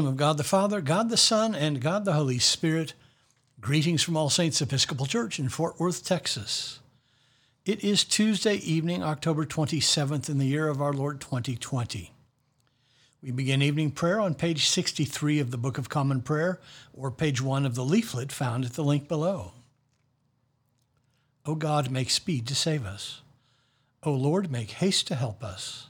name of God the Father, God the Son, and God the Holy Spirit, greetings from All Saints Episcopal Church in Fort Worth, Texas. It is Tuesday evening, October 27th, in the year of our Lord 2020. We begin evening prayer on page 63 of the Book of Common Prayer, or page 1 of the leaflet found at the link below. O God, make speed to save us. O Lord, make haste to help us.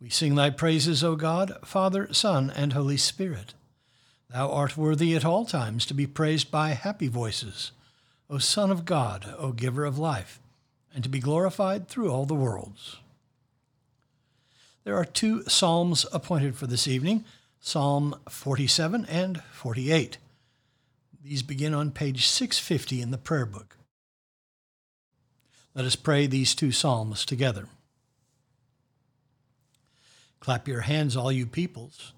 we sing thy praises, O God, Father, Son, and Holy Spirit. Thou art worthy at all times to be praised by happy voices, O Son of God, O Giver of life, and to be glorified through all the worlds. There are two psalms appointed for this evening Psalm 47 and 48. These begin on page 650 in the prayer book. Let us pray these two psalms together. Clap your hands, all you peoples.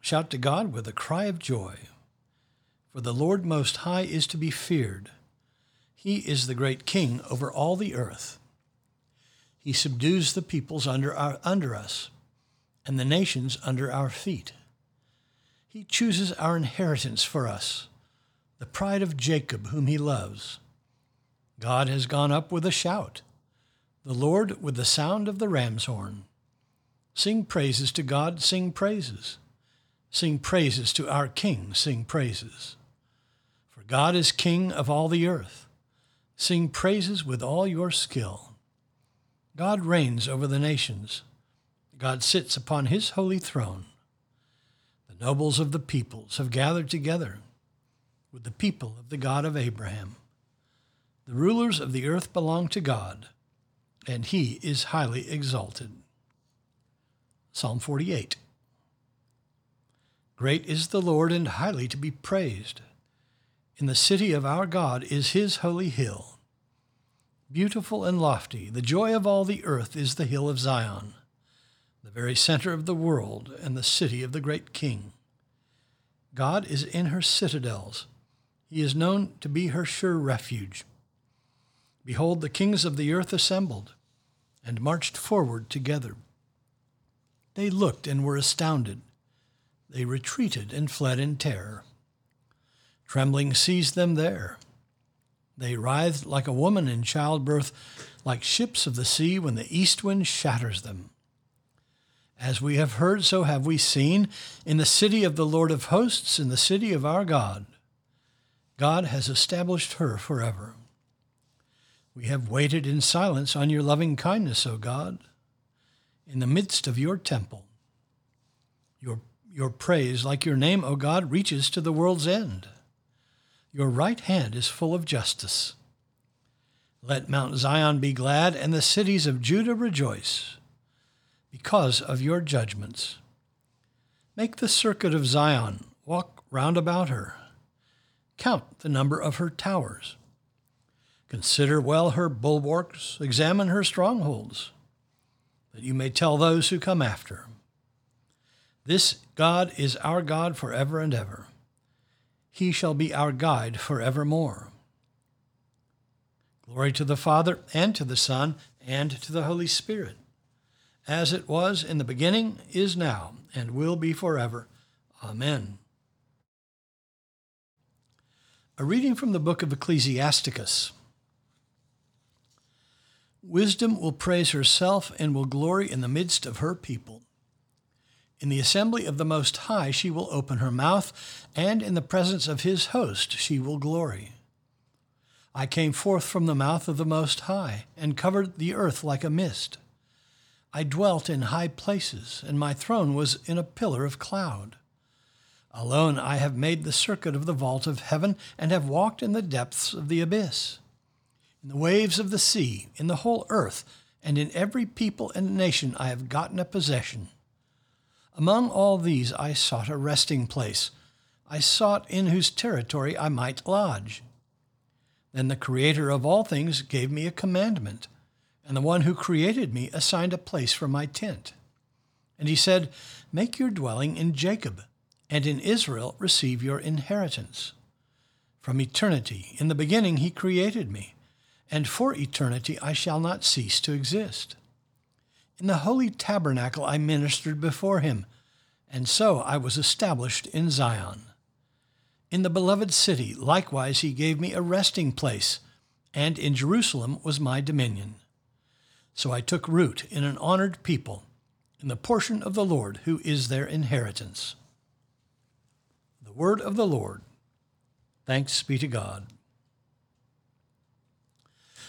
Shout to God with a cry of joy. For the Lord Most High is to be feared. He is the great King over all the earth. He subdues the peoples under, our, under us and the nations under our feet. He chooses our inheritance for us, the pride of Jacob, whom he loves. God has gone up with a shout, the Lord with the sound of the ram's horn. Sing praises to God, sing praises. Sing praises to our King, sing praises. For God is King of all the earth. Sing praises with all your skill. God reigns over the nations. God sits upon his holy throne. The nobles of the peoples have gathered together with the people of the God of Abraham. The rulers of the earth belong to God, and he is highly exalted. Psalm 48. Great is the Lord and highly to be praised. In the city of our God is his holy hill. Beautiful and lofty, the joy of all the earth is the hill of Zion, the very center of the world and the city of the great King. God is in her citadels. He is known to be her sure refuge. Behold, the kings of the earth assembled and marched forward together. They looked and were astounded. They retreated and fled in terror. Trembling seized them there. They writhed like a woman in childbirth, like ships of the sea when the east wind shatters them. As we have heard, so have we seen in the city of the Lord of hosts, in the city of our God. God has established her forever. We have waited in silence on your loving kindness, O God in the midst of your temple. Your, your praise, like your name, O God, reaches to the world's end. Your right hand is full of justice. Let Mount Zion be glad and the cities of Judah rejoice because of your judgments. Make the circuit of Zion, walk round about her. Count the number of her towers. Consider well her bulwarks, examine her strongholds that you may tell those who come after. This God is our God forever and ever. He shall be our guide forevermore. Glory to the Father, and to the Son, and to the Holy Spirit, as it was in the beginning, is now, and will be forever. Amen. A reading from the book of Ecclesiasticus. Wisdom will praise herself and will glory in the midst of her people. In the assembly of the Most High she will open her mouth, and in the presence of his host she will glory. I came forth from the mouth of the Most High, and covered the earth like a mist. I dwelt in high places, and my throne was in a pillar of cloud. Alone I have made the circuit of the vault of heaven, and have walked in the depths of the abyss in the waves of the sea, in the whole earth, and in every people and nation I have gotten a possession. Among all these I sought a resting place. I sought in whose territory I might lodge. Then the Creator of all things gave me a commandment, and the one who created me assigned a place for my tent. And he said, Make your dwelling in Jacob, and in Israel receive your inheritance. From eternity, in the beginning, he created me, and for eternity I shall not cease to exist. In the holy tabernacle I ministered before him, and so I was established in Zion. In the beloved city, likewise, he gave me a resting place, and in Jerusalem was my dominion. So I took root in an honored people, in the portion of the Lord who is their inheritance. The word of the Lord. Thanks be to God.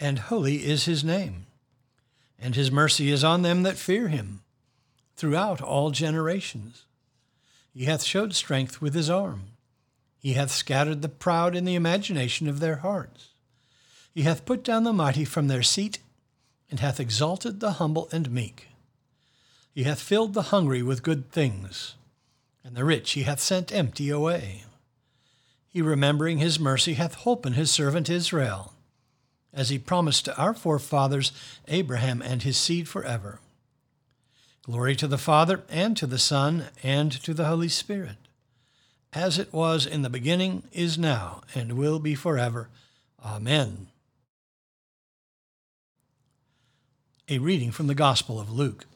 and holy is his name. And his mercy is on them that fear him, throughout all generations. He hath showed strength with his arm. He hath scattered the proud in the imagination of their hearts. He hath put down the mighty from their seat, and hath exalted the humble and meek. He hath filled the hungry with good things, and the rich he hath sent empty away. He, remembering his mercy, hath holpen his servant Israel, as he promised to our forefathers Abraham and his seed forever. Glory to the Father, and to the Son, and to the Holy Spirit as it was in the beginning, is now, and will be forever. Amen. A reading from the Gospel of Luke.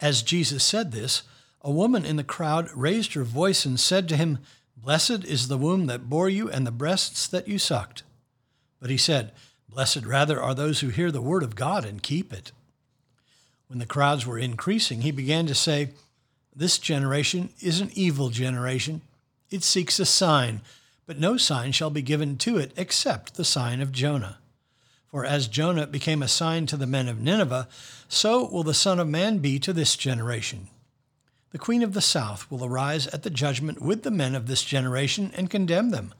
As Jesus said this, a woman in the crowd raised her voice and said to him, Blessed is the womb that bore you and the breasts that you sucked. But he said, Blessed rather are those who hear the word of God and keep it. When the crowds were increasing, he began to say, this generation is an evil generation. It seeks a sign, but no sign shall be given to it except the sign of Jonah. For as Jonah became a sign to the men of Nineveh, so will the Son of Man be to this generation. The Queen of the South will arise at the judgment with the men of this generation and condemn them.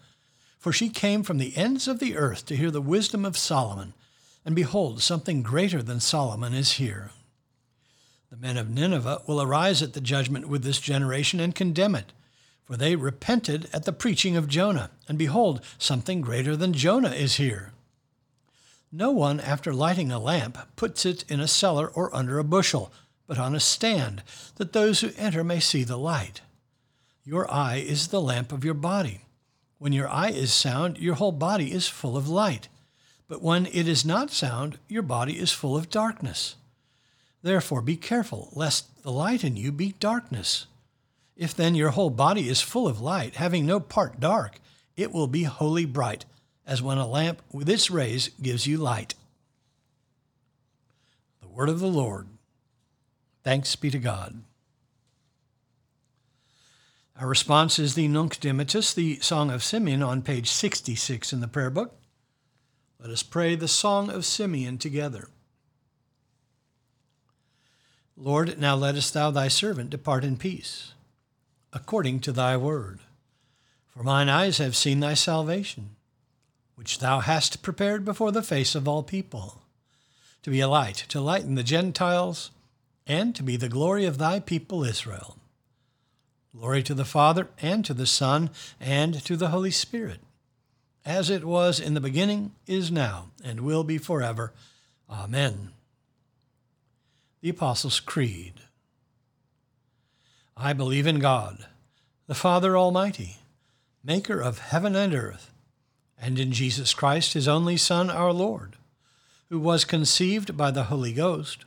For she came from the ends of the earth to hear the wisdom of Solomon, and behold, something greater than Solomon is here. The men of Nineveh will arise at the judgment with this generation and condemn it. For they repented at the preaching of Jonah, and behold, something greater than Jonah is here. No one, after lighting a lamp, puts it in a cellar or under a bushel, but on a stand, that those who enter may see the light. Your eye is the lamp of your body. When your eye is sound, your whole body is full of light. But when it is not sound, your body is full of darkness. Therefore, be careful, lest the light in you be darkness. If then your whole body is full of light, having no part dark, it will be wholly bright, as when a lamp with its rays gives you light. The word of the Lord. Thanks be to God. Our response is the Nunc Dimittis, the Song of Simeon, on page 66 in the prayer book. Let us pray the Song of Simeon together. Lord, now lettest thou thy servant depart in peace, according to thy word. For mine eyes have seen thy salvation, which thou hast prepared before the face of all people, to be a light to lighten the Gentiles, and to be the glory of thy people Israel. Glory to the Father, and to the Son, and to the Holy Spirit, as it was in the beginning, is now, and will be forever. Amen the Apostles' Creed. I believe in God, the Father Almighty, maker of heaven and earth, and in Jesus Christ, his only Son, our Lord, who was conceived by the Holy Ghost,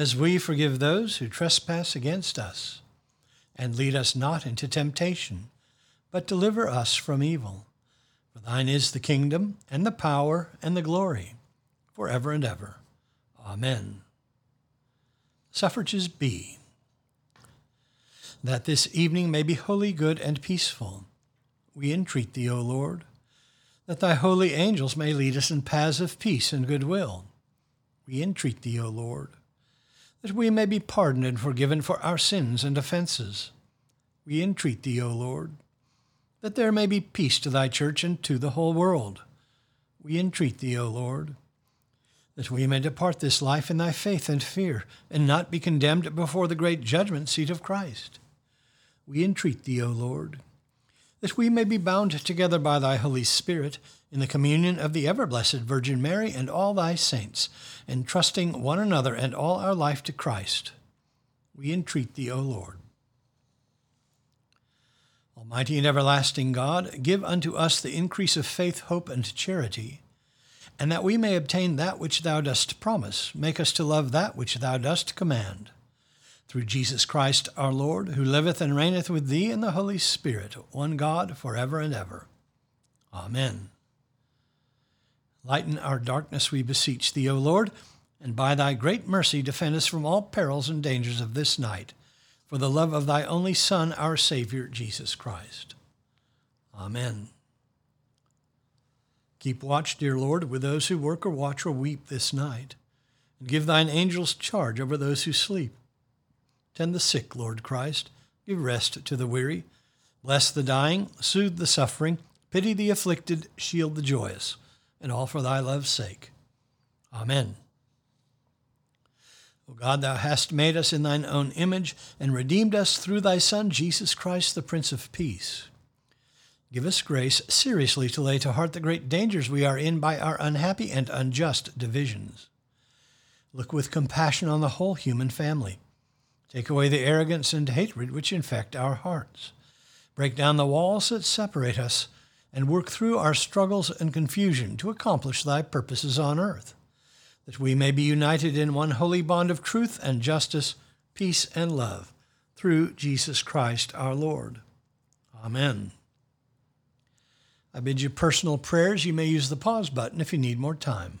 as we forgive those who trespass against us. And lead us not into temptation, but deliver us from evil. For thine is the kingdom, and the power, and the glory, for ever and ever. Amen. Suffrages B that this evening may be holy, good, and peaceful. We entreat thee, O Lord, that thy holy angels may lead us in paths of peace and goodwill. We entreat thee, O Lord, that we may be pardoned and forgiven for our sins and offenses. We entreat thee, O Lord, that there may be peace to thy church and to the whole world. We entreat thee, O Lord, that we may depart this life in thy faith and fear, and not be condemned before the great judgment seat of Christ we entreat thee, O Lord, that we may be bound together by thy Holy Spirit in the communion of the ever blessed Virgin Mary and all thy saints, entrusting one another and all our life to Christ. We entreat thee, O Lord. Almighty and everlasting God, give unto us the increase of faith, hope, and charity, and that we may obtain that which thou dost promise, make us to love that which thou dost command through Jesus Christ our Lord, who liveth and reigneth with thee in the Holy Spirit, one God, for ever and ever. Amen. Lighten our darkness, we beseech thee, O Lord, and by thy great mercy defend us from all perils and dangers of this night, for the love of thy only Son, our Savior, Jesus Christ. Amen. Keep watch, dear Lord, with those who work or watch or weep this night, and give thine angels charge over those who sleep Tend the sick, Lord Christ. Give rest to the weary. Bless the dying, soothe the suffering, pity the afflicted, shield the joyous, and all for thy love's sake. Amen. O God, thou hast made us in thine own image and redeemed us through thy Son, Jesus Christ, the Prince of Peace. Give us grace seriously to lay to heart the great dangers we are in by our unhappy and unjust divisions. Look with compassion on the whole human family Take away the arrogance and hatred which infect our hearts. Break down the walls that separate us, and work through our struggles and confusion to accomplish thy purposes on earth, that we may be united in one holy bond of truth and justice, peace and love, through Jesus Christ our Lord. Amen. I bid you personal prayers. You may use the pause button if you need more time.